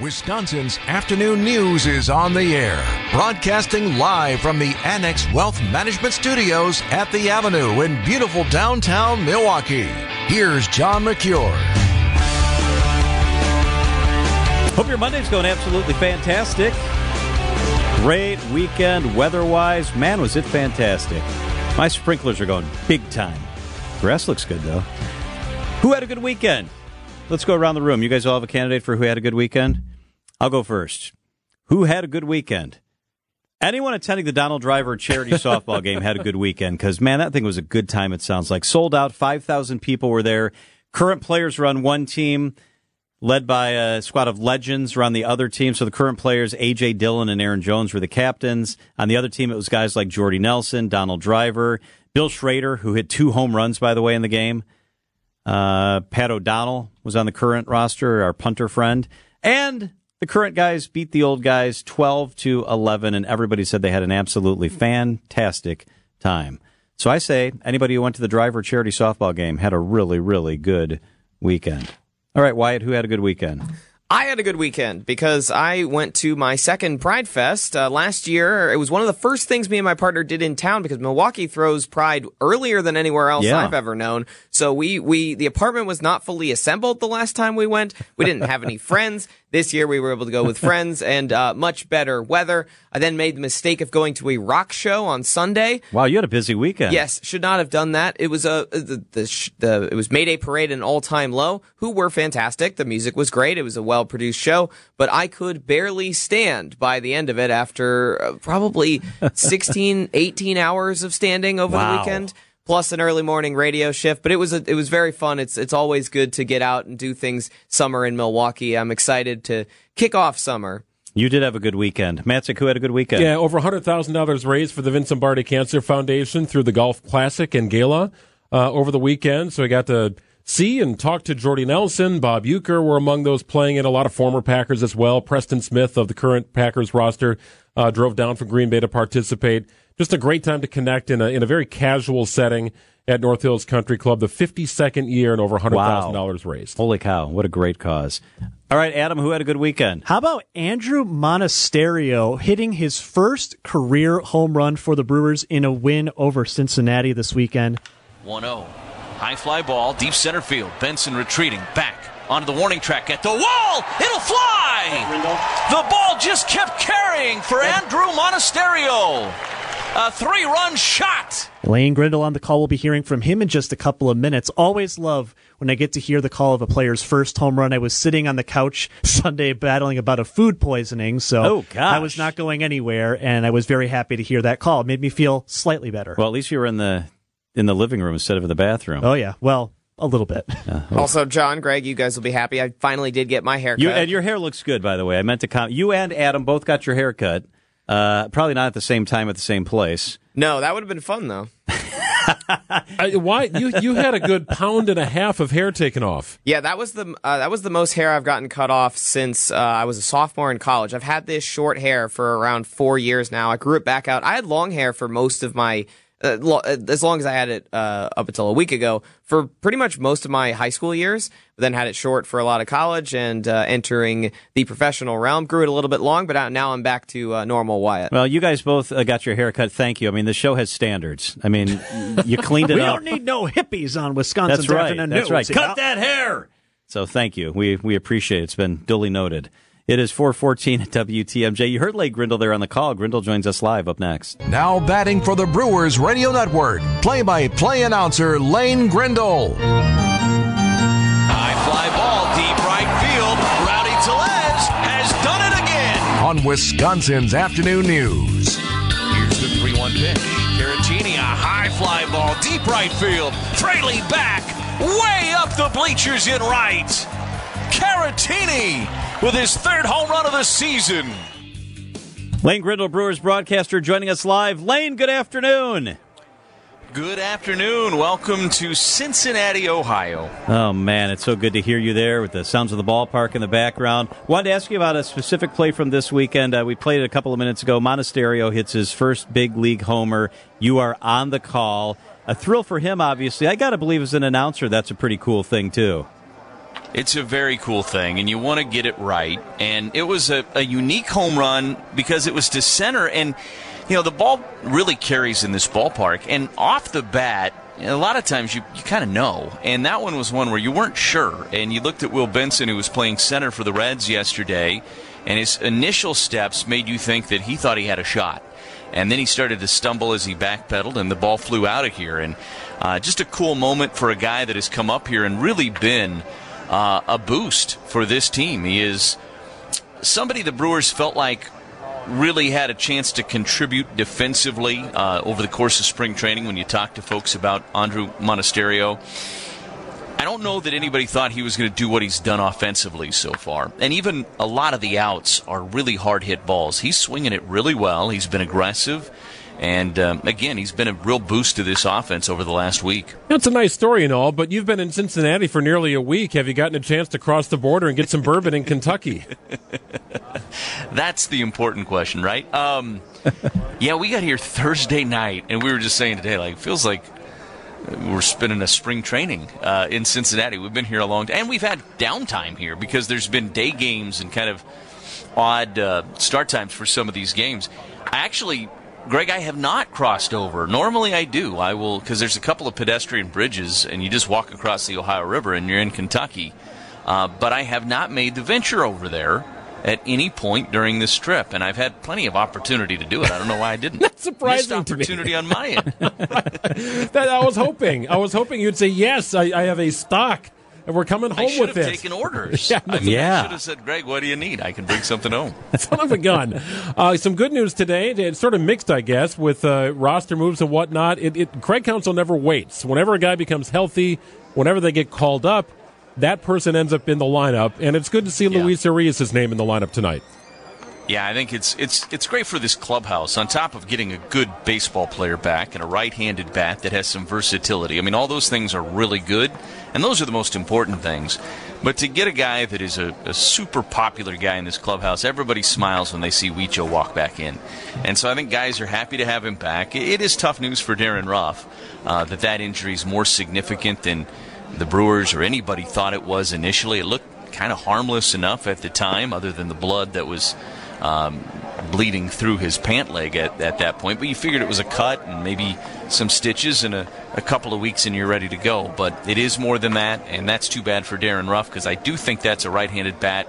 Wisconsin's afternoon news is on the air, broadcasting live from the Annex Wealth Management Studios at the Avenue in beautiful downtown Milwaukee. Here's John Mercure. Hope your Monday's going absolutely fantastic. Great weekend weather-wise. Man, was it fantastic. My sprinklers are going big time. Grass looks good though. Who had a good weekend? Let's go around the room. You guys all have a candidate for who had a good weekend? I'll go first. Who had a good weekend? Anyone attending the Donald Driver charity softball game had a good weekend because, man, that thing was a good time, it sounds like. Sold out, 5,000 people were there. Current players were on one team, led by a squad of legends were on the other team. So the current players, A.J. Dillon and Aaron Jones, were the captains. On the other team, it was guys like Jordy Nelson, Donald Driver, Bill Schroeder, who hit two home runs, by the way, in the game. Uh, Pat O'Donnell was on the current roster, our punter friend. And the current guys beat the old guys 12 to 11, and everybody said they had an absolutely fantastic time. So I say anybody who went to the driver charity softball game had a really, really good weekend. All right, Wyatt, who had a good weekend? I had a good weekend because I went to my second Pride Fest uh, last year. It was one of the first things me and my partner did in town because Milwaukee throws Pride earlier than anywhere else Yeah. I've ever known. So we we the apartment was not fully assembled the last time we went. We didn't have any friends. This year we were able to go with friends and uh, much better weather. I then made the mistake of going to a rock show on Sunday. Wow, you had a busy weekend. Yes, should not have done that. It was a the, the, sh- the it was Mayday Parade and All Time Low, who were fantastic. The music was great. It was a well produced show, but I could barely stand by the end of it after uh, probably 16, 18 hours of standing over Wow. the weekend. Plus an early morning radio shift, but it was a, it was very fun. It's it's always good to get out and do things summer in Milwaukee. I'm excited to kick off summer. You did have a good weekend. Matzek, who had a good weekend? Yeah, over $100,000 raised for the Vince Lombardi Cancer Foundation through the Golf Classic and Gala uh, over the weekend. So I got to see and talk to Jordy Nelson. Bob Uecker were among those playing it. A lot of former Packers as well. Preston Smith of the current Packers roster uh, drove down from Green Bay to participate. Just a great time to connect in a, in a very casual setting at North Hills Country Club. The 52nd year and over $100,000 raised. Holy cow, what a great cause. All right, Adam, who had a good weekend? How about Andrew Monasterio hitting his first career home run for the Brewers in a win over Cincinnati this weekend? 1 0. High fly ball, deep center field. Benson retreating back onto the warning track at the wall. It'll fly! The ball just kept carrying for Andrew Monasterio. A three run shot. Lane Grindle on the call. We'll be hearing from him in just a couple of minutes. Always love when I get to hear the call of a player's first home run. I was sitting on the couch Sunday battling about a food poisoning, so Oh. I was not going anywhere, and I was very happy to hear that call. It made me feel slightly better. Well, at least you were in the in the living room instead of in the bathroom. oh yeah, well a little bit. Also, John, Greg, you guys will be happy. I finally did get my haircut. You and your hair looks good, by the way. I meant to comment. You and Adam both got your hair cut. Uh, probably not at the same time at the same place. no, that would have been fun though. I, why you you had a good pound and a half of hair taken off? Yeah, that was the uh, that was the most hair I've gotten cut off since uh, I was a sophomore in college. I've had this short hair for around four years now. I grew it back out. I had long hair for most of my. Uh, lo- uh, as long as I had it uh, up until a week ago, for pretty much most of my high school years, but then had it short for a lot of college and uh, entering the professional realm. Grew it a little bit long, but now I'm back to uh, normal Wyatt. Well, you guys both uh, got your hair cut. Thank you. I mean, the show has standards. I mean, you cleaned it we up. We don't need no hippies on Wisconsin's That's right. afternoon That's news. right. Cut that hair. So thank you. We we appreciate it. It's been duly noted. It is 414 at WTMJ. You heard Lane Grindle there on the call. Grindle joins us live up next. Now batting for the Brewers Radio Network, play-by-play announcer Lane Grindle. High fly ball, deep right field. Rowdy Tellez has done it again. on Wisconsin's afternoon news. Here's the 3 1 pitch. Caratini, a high fly ball, deep right field. Fraley back, way up the bleachers in right. Caratini with his third home run of the season. Lane Grindle, Brewers broadcaster, joining us live. Lane, good afternoon. Good afternoon. Welcome to Cincinnati, Ohio. Oh man, it's so good to hear you there with the sounds of the ballpark in the background. Wanted to ask you about a specific play from this weekend. Uh, we played it a couple of minutes ago. Monasterio hits his first big league homer. You are on the call. A thrill for him, obviously. I got to believe, as an announcer, that's a pretty cool thing too. It's a very cool thing, and you want to get it right. And it was a, a unique home run because it was to center, and you know the ball really carries in this ballpark. And off the bat, a lot of times you, you kind of know. And that one was one where you weren't sure. And you looked at Will Benson, who was playing center for the Reds yesterday, and his initial steps made you think that he thought he had a shot. And then he started to stumble as he backpedaled, and the ball flew out of here. And uh, just a cool moment for a guy that has come up here and really been uh, a boost for this team. He is somebody the Brewers felt like really had a chance to contribute defensively uh, over the course of spring training when you talk to folks about Andrew Monasterio. I don't know that anybody thought he was going to do what he's done offensively so far. And even a lot of the outs are really hard hit balls. He's swinging it really well. He's been aggressive. And um, again, he's been a real boost to this offense over the last week. That's a nice story and all, but you've been in Cincinnati for nearly a week. Have you gotten a chance to cross the border and get some bourbon in Kentucky? That's the important question, right? Um, yeah, we got here Thursday night, and we were just saying today, like, it feels like we're spending a spring training uh, in Cincinnati. We've been here a long time, and we've had downtime here because there's been day games and kind of odd uh, start times for some of these games. I Actually, Greg, I have not crossed over. Normally I do. I will, because there's a couple of pedestrian bridges, and you just walk across the Ohio River and you're in Kentucky. Uh, but I have not made the venture over there at any point during this trip, and I've had plenty of opportunity to do it. I don't know why I didn't. That's surprising Missed opportunity on my end. that I was hoping. I was hoping you'd say yes. I, I have a stock, and we're coming home I should with have taken orders. Yeah. I mean, Yeah. I should have said, Greg, what do you need? I can bring something home. Son of a gun. Uh, some good news today. It's sort of mixed, I guess, with uh, roster moves and whatnot. It, it, Craig Counsell never waits. Whenever a guy becomes healthy, whenever they get called up, that person ends up in the lineup. And it's good to see Yeah. Luis Urias' name in the lineup tonight. Yeah, I think it's it's it's great for this clubhouse. On top of getting a good baseball player back and a right-handed bat that has some versatility. I mean, all those things are really good, and those are the most important things. But to get a guy that is a, a super popular guy in this clubhouse, everybody smiles when they see Wicho walk back in, and so I think guys are happy to have him back. It, is tough news for Darin Ruf uh, that that injury is more significant than the Brewers or anybody thought it was initially. It looked kind of harmless enough at the time, other than the blood that was um, bleeding through his pant leg at, at that point. But you figured it was a cut and maybe some stitches in a, a couple of weeks and you're ready to go. But it is more than that, and that's too bad for Darin Ruf because I do think that's a right handed bat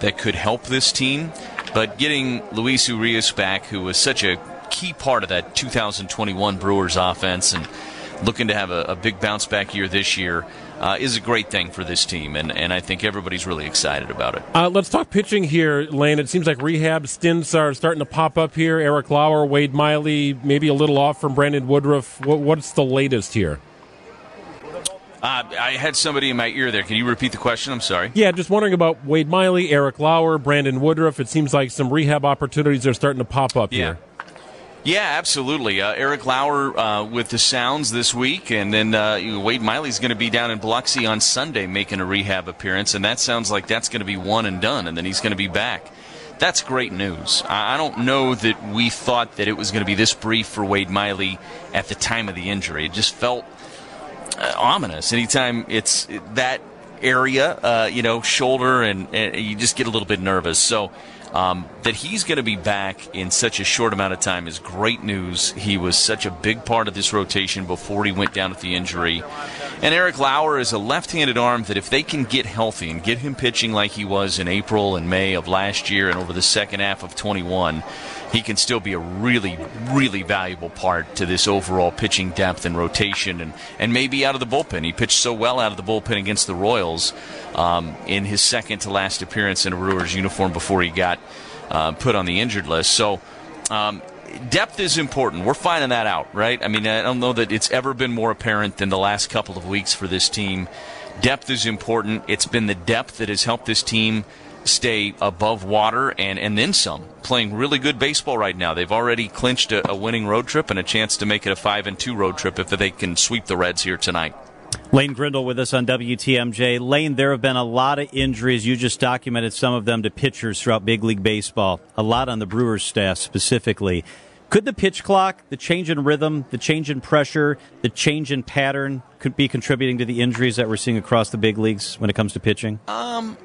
that could help this team. But getting Luis Urias back, who was such a key part of that 2021 Brewers offense and looking to have a, a big bounce back year this year, uh, is a great thing for this team. And, and I think everybody's really excited about it. Uh, let's talk pitching here, Lane. It seems like rehab stints are starting to pop up here. Eric Lauer, Wade Miley, maybe a little off from Brandon Woodruff. What, what's the latest here? Uh, I had somebody in my ear there. Can you repeat the question? I'm sorry. Yeah, just wondering about Wade Miley, Eric Lauer, Brandon Woodruff. It seems like some rehab opportunities are starting to pop up Yeah. here. Yeah, absolutely. Uh, Eric Lauer uh, with the Sounds this week, and then uh, Wade Miley's going to be down in Biloxi on Sunday making a rehab appearance, and that sounds like that's going to be one and done, and then he's going to be back. That's great news. I I don't know that we thought that it was going to be this brief for Wade Miley at the time of the injury. It just felt uh, ominous. Anytime it's that area, uh, you know, shoulder, and, and you just get a little bit nervous. So um, that he's going to be back in such a short amount of time is great news. He was such a big part of this rotation before he went down with the injury. And Eric Lauer is a left-handed arm that if they can get healthy and get him pitching like he was in April and May of last year and over the second half of 21, he can still be a really, really valuable part to this overall pitching depth and rotation, and, and maybe out of the bullpen. He pitched so well out of the bullpen against the Royals um, in his second to last appearance in a Brewers uniform before he got uh, put on the injured list. So. Um, Depth is important. We're finding that out, right? I mean, I don't know that it's ever been more apparent than the last couple of weeks for this team. Depth is important. It's been the depth that has helped this team stay above water and, and then some. Playing really good baseball right now. They've already clinched a, a winning road trip and a chance to make it a five and two road trip if they can sweep the Reds here tonight. Lane Grindle with us on WTMJ. Lane, there have been a lot of injuries. You just documented some of them to pitchers throughout big league baseball. A lot on the Brewers staff specifically. Could the pitch clock, the change in rhythm, the change in pressure, the change in pattern could be contributing to the injuries that we're seeing across the big leagues when it comes to pitching? Um,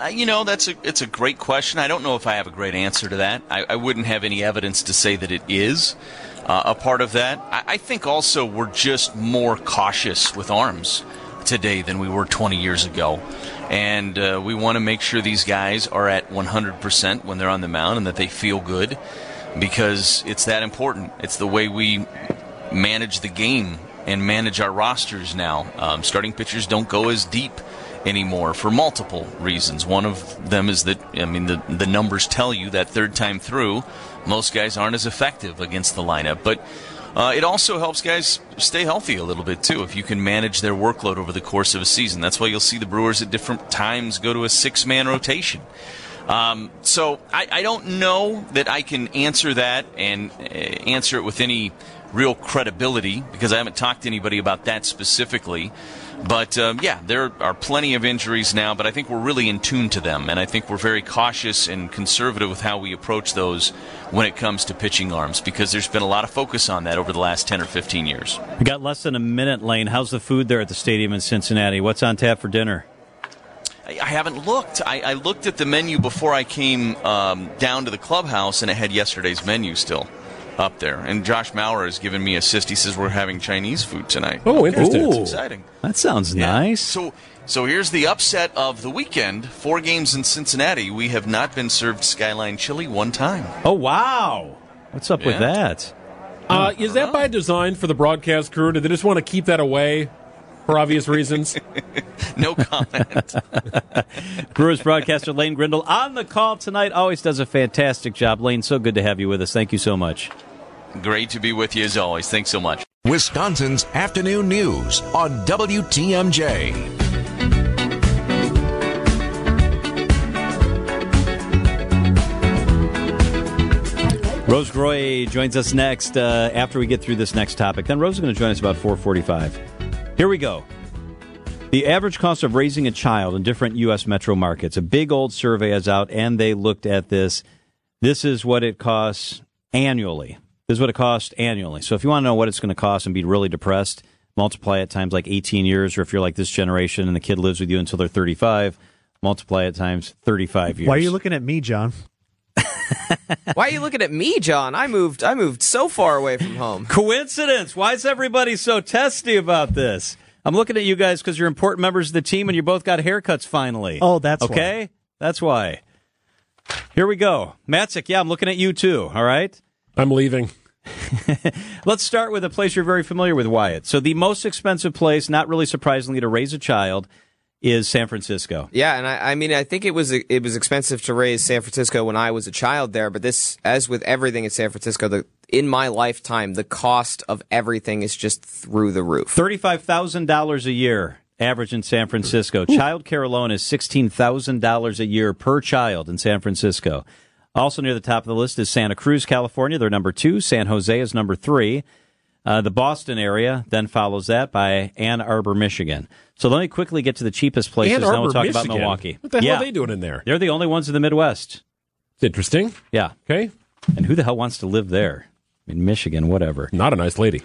Uh, you know, that's a it's a great question. I don't know if I have a great answer to that. I, I wouldn't have any evidence to say that it is uh, a part of that. I, I think also we're just more cautious with arms today than we were 20 years ago, and uh, we want to make sure these guys are at 100% when they're on the mound and that they feel good because it's that important. It's the way we manage the game and manage our rosters now. Um, starting pitchers don't go as deep anymore for multiple reasons. One of them is that I mean the the numbers tell you that third time through, most guys aren't as effective against the lineup, but. Uh, it also helps guys stay healthy a little bit too if you can manage their workload over the course of a season. That's why you'll see the Brewers at different times go to a six-man rotation. Um, so I, I, don't know that I can answer that and uh, answer it with any real credibility because I haven't talked to anybody about that specifically. But um, yeah, there are plenty of injuries now, but I think we're really in tune to them, and I think we're very cautious and conservative with how we approach those when it comes to pitching arms because there's been a lot of focus on that over the last 10 or 15 years. We got less than a minute, Lane. How's the food there at the stadium in Cincinnati? What's on tap for dinner? I haven't looked. I, I, looked at the menu before I came um, down to the clubhouse, and it had yesterday's menu still up there. And Josh Maurer has given me a assist. He says we're having Chinese food tonight. Oh, interesting. That's exciting. That sounds yeah. nice. So, so here's the upset of the weekend. Four games in Cincinnati. We have not been served Skyline chili one time. Oh wow! What's up yeah. with that? Uh, is that by design for the broadcast crew? Do they just want to keep that away for obvious reasons? no comment. Brewers broadcaster Lane Grindle on the call tonight. Always does a fantastic job. Lane, so good to have you with us. Thank you so much. Great to be with you as always. Thanks so much. Wisconsin's afternoon news on WTMJ. Rose Gray joins us next uh, after we get through this next topic. Then Rose is going to join us about 445. Here we go. The average cost of raising a child in different U.S. metro markets. A big old survey is out, and they looked at this. This is what it costs annually. This is what it costs annually. So if you want to know what it's going to cost and be really depressed, multiply it times like 18 years, or if you're like this generation and the kid lives with you until they're 35, multiply it times 35 years. Why are you looking at me, John? Why are you looking at me, John? I moved I moved so far away from home. Coincidence. Why is everybody so testy about this? I'm looking at you guys because you're important members of the team and you both got haircuts finally. Oh, that's okay. Why. That's why. Here we go. Matzek, yeah, I'm looking at you too. All right. I'm leaving. Let's start with a place you're very familiar with, Wyatt. So, the most expensive place, not really surprisingly, to raise a child is San Francisco. Yeah, and I, I, mean, I think it was it was expensive to raise San Francisco when I was a child there, but this, as with everything in San Francisco, the in my lifetime, the cost of everything is just through the roof. Thirty-five thousand dollars a year average in San Francisco. Child care alone is sixteen thousand dollars a year per child in San Francisco. Also near the top of the list is Santa Cruz, California. They're number two. San Jose is number three. Uh, the Boston area then follows that by Ann Arbor, Michigan. So let me quickly get to the cheapest places. Ann Arbor, then we'll talk Michigan. about Milwaukee. What the hell yeah. are they doing in there? They're the only ones in the Midwest. It's interesting. Yeah. Okay. And who the hell wants to live there? In Michigan, whatever. Not a nice lady.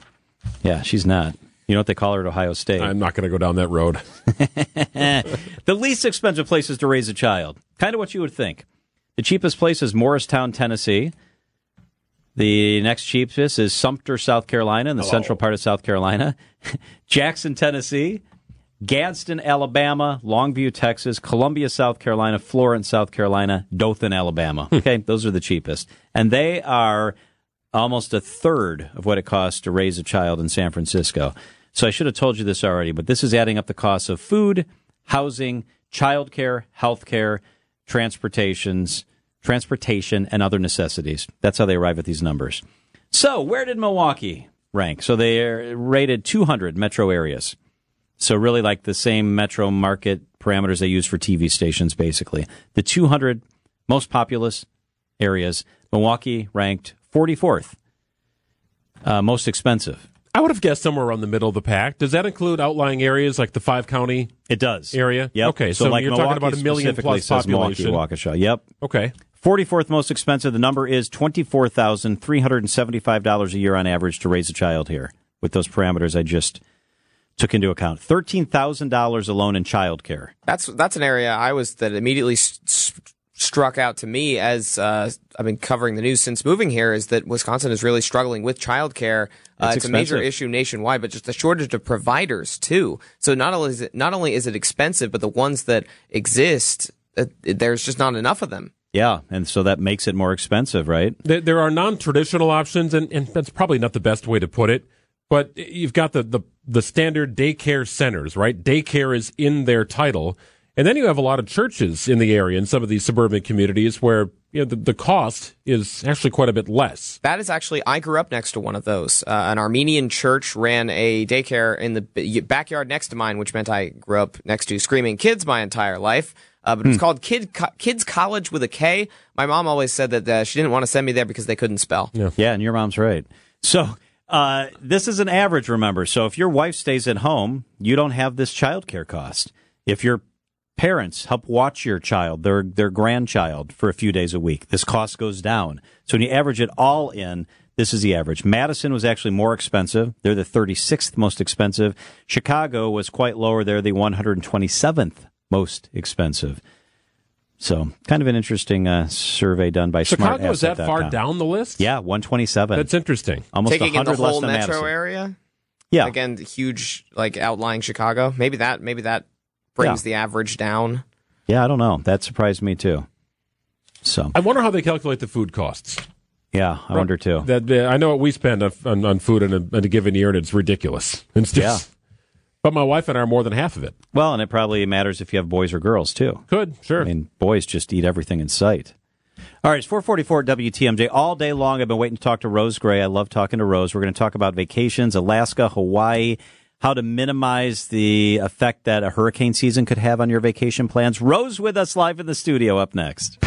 Yeah, she's not. You know what they call her at Ohio State? I'm not going to go down that road. the least expensive places to raise a child. Kind of what you would think. The cheapest place is Morristown, Tennessee. The next cheapest is Sumter, South Carolina, in the Hello. central part of South Carolina. Jackson, Tennessee. Gadsden, Alabama, Longview, Texas, Columbia, South Carolina, Florence, South Carolina, Dothan, Alabama. Hmm. Okay, those are the cheapest. And they are almost a third of what it costs to raise a child in San Francisco. So I should have told you this already, but this is adding up the costs of food, housing, childcare, healthcare, transportations, transportation, and other necessities. That's how they arrive at these numbers. So where did Milwaukee rank? So they rated 200 metro areas. So really like the same metro market parameters they use for TV stations, basically. The 200 most populous areas, Milwaukee ranked 44th. Uh, most expensive. I would have guessed somewhere around the middle of the pack. Does that include outlying areas like the five county It does. area? Yep. Okay, so, like you're Milwaukee talking about a million specifically plus says population. Milwaukee, Waukesha. Yep. Okay. 44th most expensive. The number is $24,375 a year on average to raise a child here with those parameters I just took into account. $13,000 alone in childcare. That's that's an area I was that immediately s- s- struck out to me as uh, I've been covering the news since moving here is that Wisconsin is really struggling with childcare. Uh, It's it's a major issue nationwide, but just the shortage of providers too. So not only is it not only is it expensive, but the ones that exist, uh, there's just not enough of them. Yeah, and so that makes it more expensive, right? There, there are non-traditional options, and, and that's probably not the best way to put it. But you've got the, the the standard daycare centers, right? Daycare is in their title, and then you have a lot of churches in the area in some of these suburban communities where you know the, the cost is actually quite a bit less. That is actually, I grew up next to one of those. Uh, an Armenian church ran a daycare in the backyard next to mine, which meant I grew up next to screaming kids my entire life. Uh, but it was called Kid Co- Kids College with a K. My mom always said that uh, she didn't want to send me there because they couldn't spell. Yeah, and your mom's right. So uh, this is an average, remember. So if your wife stays at home, you don't have this childcare cost. If your parents help watch your child, their their grandchild, for a few days a week, this cost goes down. So when you average it all in, this is the average. Madison was actually more expensive. They're the 36th most expensive. Chicago was quite lower. They're the 127th most expensive. So kind of an interesting uh, survey done by Chicago is that far down the list? Yeah, 127. That's interesting. almost Taking in the 100 less whole than metro Madison. area. Yeah, Again, huge, like outlying Chicago. Maybe that, maybe that brings Yeah. the average down. yeah, I don't know. That surprised me too. So I wonder how they calculate the food costs. yeah, I wonder too. That uh, I know what we spend on, on, on food in a, in a given year, and it's ridiculous. It's just, But my wife and I are more than half of it. Well, and it probably matters if you have boys or girls too. Could sure. I mean, boys just eat everything in sight. All right, it's 444 WTMJ. All day long, I've been waiting to talk to Rose Gray. I love talking to Rose. We're going to talk about vacations, Alaska, Hawaii, how to minimize the effect that a hurricane season could have on your vacation plans. Rose with us live in the studio up next.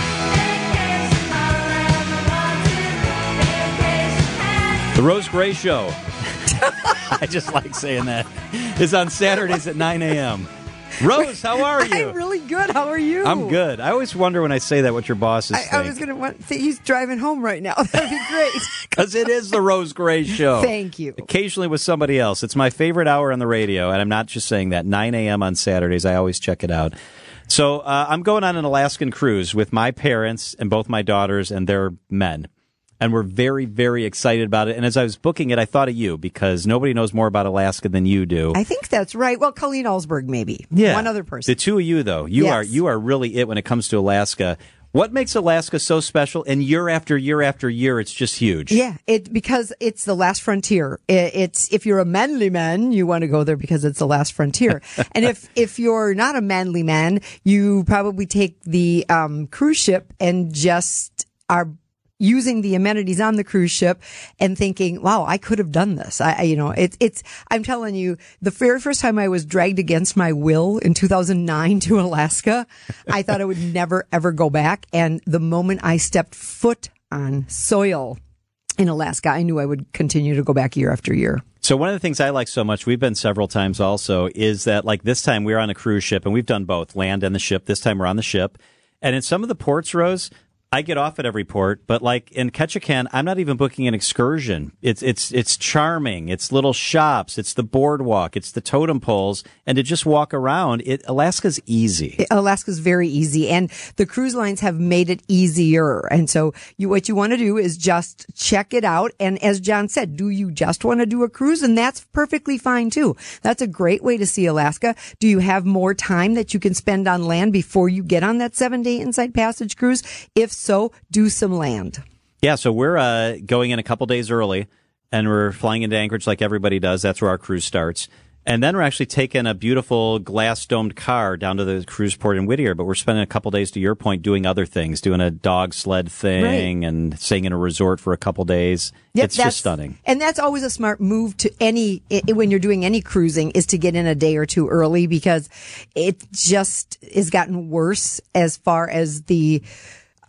The Rose Gray Show. I just like saying that. Is on Saturdays at 9 a.m. Rose, how are you? I'm really good. How are you? I'm good. I always wonder when I say that what your bosses I, I was going to want. Think he's driving home right now. That'd be great. Because it is the Rose Gray Show. Thank you. Occasionally with somebody else. It's my favorite hour on the radio, and I'm not just saying that. 9 a.m. on Saturdays. I always check it out. So uh, I'm going on an Alaskan cruise with my parents and both my daughters and their men. And we're very, very excited about it. And as I was booking it, I thought of you because nobody knows more about Alaska than you do. I think that's right. Well, Colleen Ellsberg, maybe. Yeah. One other person. The two of you, though, you Yes. are you are really it when it comes to Alaska. What makes Alaska so special? And year after year after year, it's just huge. Yeah, it because it's the last frontier. It, it's if you're a manly man, you want to go there because it's the last frontier. and if if you're not a manly man, you probably take the um, cruise ship and just are using the amenities on the cruise ship and thinking, "Wow, I could have done this." I, I you know, it's it's. I'm telling you, the very first time I was dragged against my will in 2009 to Alaska, I thought I would never ever go back. And the moment I stepped foot on soil in Alaska, I knew I would continue to go back year after year. So one of the things I like so much, we've been several times also, is that like this time we're on a cruise ship and we've done both land and the ship. This time we're on the ship. And in some of the ports, Rose, I get off at every port, but like in Ketchikan, I'm not even booking an excursion. It's it's it's charming. It's little shops. It's the boardwalk. It's the totem poles, and to just walk around. It Alaska's easy. Alaska's very easy and the cruise lines have made it easier. And so you, what you want to do is just check it out. And as John said, do you just want to do a cruise? And that's perfectly fine too. That's a great way to see Alaska. Do you have more time that you can spend on land before you get on that seven day inside passage cruise? If so, do some land. Yeah, so we're uh, going in a couple days early, and we're flying into Anchorage like everybody does. That's where our cruise starts. And then we're actually taking a beautiful glass domed car down to the cruise port in Whittier. But we're spending a couple days, to your point, doing other things, doing a dog sled thing and staying in a resort for a couple days. Yep, it's just stunning. And that's always a smart move to any, i- when you're doing any cruising is to get in a day or two early because it just has gotten worse as far as the,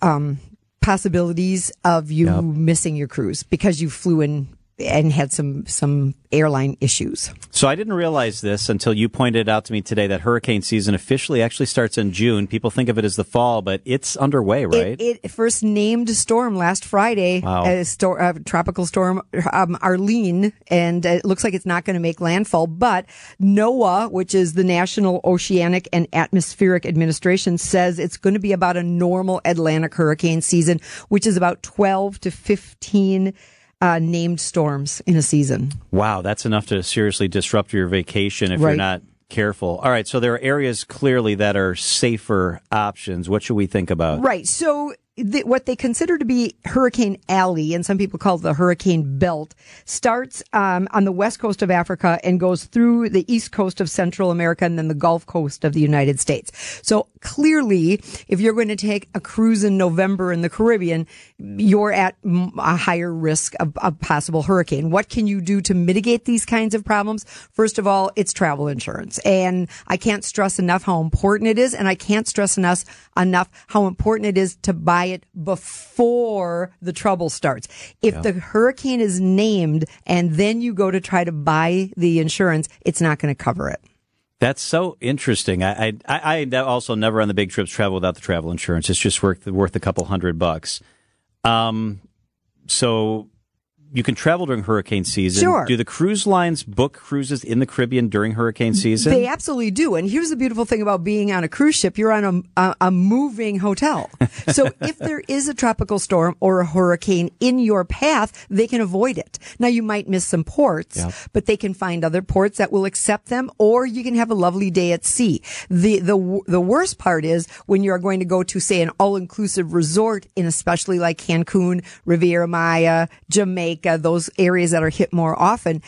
um, possibilities of you Yep. missing your cruise because you flew in and had some some airline issues. So I didn't realize this until you pointed out to me today that hurricane season officially actually starts in June. People think of it as the fall, but it's underway, right? It, it first named storm last Friday, Wow. uh, stor- uh, tropical storm um, Arlene, and it looks like it's not going to make landfall. But NOAA, which is the National Oceanic and Atmospheric Administration, says it's going to be about a normal Atlantic hurricane season, which is about 12 to 15 uh, named storms in a season. Wow, that's enough to seriously disrupt your vacation if you're not careful. All right, so there are areas clearly that are safer options. What should we think about? Right. So the, what they consider to be Hurricane Alley, and some people call it the Hurricane Belt, starts um, on the west coast of Africa and goes through the east coast of Central America and then the Gulf Coast of the United States. So clearly, if you're going to take a cruise in November in the Caribbean, you're at a higher risk of a possible hurricane. What can you do to mitigate these kinds of problems? First of all, it's travel insurance. And I can't stress enough how important it is. And I can't stress enough, enough how important it is to buy it before the trouble starts. If the hurricane is named and then you go to try to buy the insurance, it's not going to cover it. That's so interesting. I, I, I I also never on the big trips travel without the travel insurance. It's just worth worth a couple hundred bucks. Um, so you can travel during hurricane season. Sure. Do the cruise lines book cruises in the Caribbean during hurricane season? They absolutely do. And here's the beautiful thing about being on a cruise ship. You're on a, a, a moving hotel. So if there is a tropical storm or a hurricane in your path, they can avoid it. Now you might miss some ports, Yeah. but they can find other ports that will accept them or you can have a lovely day at sea. The, the, the worst part is when you're going to go to say an all-inclusive resort in especially like Cancun, Riviera Maya, Jamaica, those areas that are hit more often,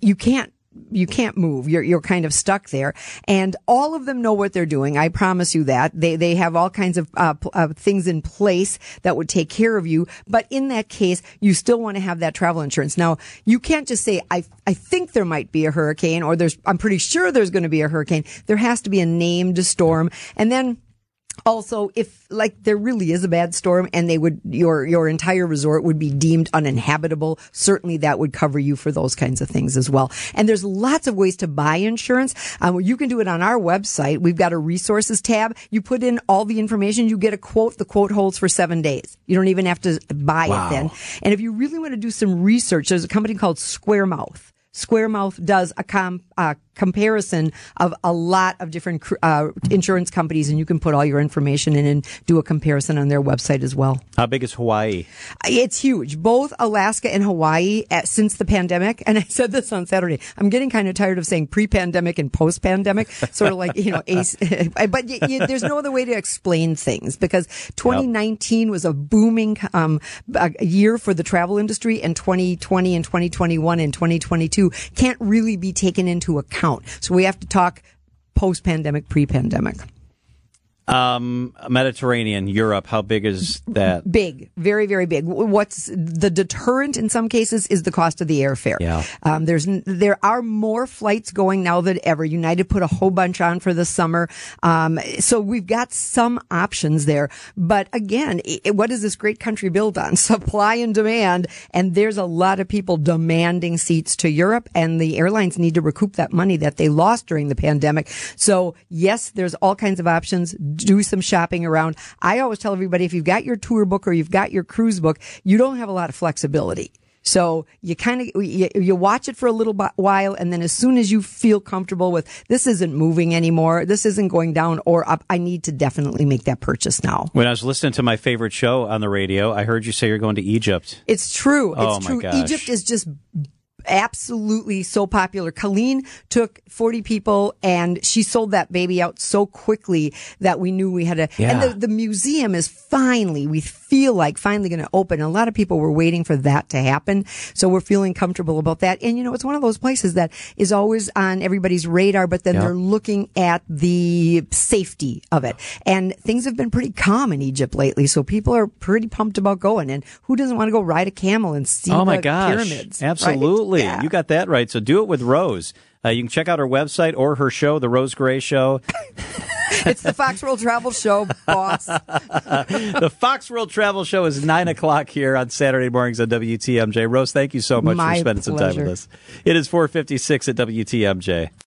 you can't you can't move. You're you're kind of stuck there, and all of them know what they're doing. I promise you that they they have all kinds of uh, uh, things in place that would take care of you. But in that case, you still want to have that travel insurance. Now, you can't just say I I think there might be a hurricane, or there's I'm pretty sure there's going to be a hurricane. There has to be a named storm, and then. Also, if like there really is a bad storm and they would your your entire resort would be deemed uninhabitable, certainly that would cover you for those kinds of things as well. And there's lots of ways to buy insurance. Um, you can do it on our website. We've got a resources tab. You put in all the information, you get a quote. The quote holds for seven days. You don't even have to buy it then. And if you really want to do some research, there's a company called Squaremouth. Squaremouth does a com, uh, comparison of a lot of different uh, insurance companies, and you can put all your information in and do a comparison on their website as well. How big is Hawaii? It's huge. Both Alaska and Hawaii uh, since the pandemic. And I said this on Saturday. I'm getting kind of tired of saying pre-pandemic and post-pandemic, sort of like, you know, ace, but y y there's no other way to explain things because 2019 was a booming, um, a year for the travel industry and 2020 and 2021 and 2022 can't really be taken into account. So we have to talk post-pandemic, pre-pandemic. Um, Mediterranean, Europe. How big is that? Big, very, very big. What's the deterrent in some cases is the cost of the airfare. Yeah. Um, there's there are more flights going now than ever. United put a whole bunch on for the summer, um, so we've got some options there. But again, i what is this great country built on? Supply and demand, and there's a lot of people demanding seats to Europe, and the airlines need to recoup that money that they lost during the pandemic. So yes, there's all kinds of options. Do some shopping around. I always tell everybody if you've got your tour book or you've got your cruise book, you don't have a lot of flexibility. So you kind of you, you watch it for a little while, and then as soon as you feel comfortable with this isn't moving anymore, this isn't going down or up, I need to definitely make that purchase now. When I was listening to my favorite show on the radio, I heard you say you're going to Egypt. It's true. Oh, It's my true. gosh. Egypt is just absolutely so popular. Colleen took 40 people and she sold that baby out so quickly that we knew we had to, Yeah. and the, the museum is finally, we feel like finally going to open. A lot of people were waiting for that to happen. So we're feeling comfortable about that. And you know, it's one of those places that is always on everybody's radar, but then Yeah. they're looking at the safety of it. And things have been pretty calm in Egypt lately. So people are pretty pumped about going. And who doesn't want to go ride a camel and see oh my the gosh. pyramids? right? Absolutely. Yeah. You got that right. So do it with Rose. Uh, you can check out her website or her show, The Rose Gray Show. it's the Fox World Travel Show, boss. the Fox World Travel Show is 9 o'clock here on Saturday mornings on WTMJ. Rose, thank you so much My for spending some time with us. It is 456 at WTMJ.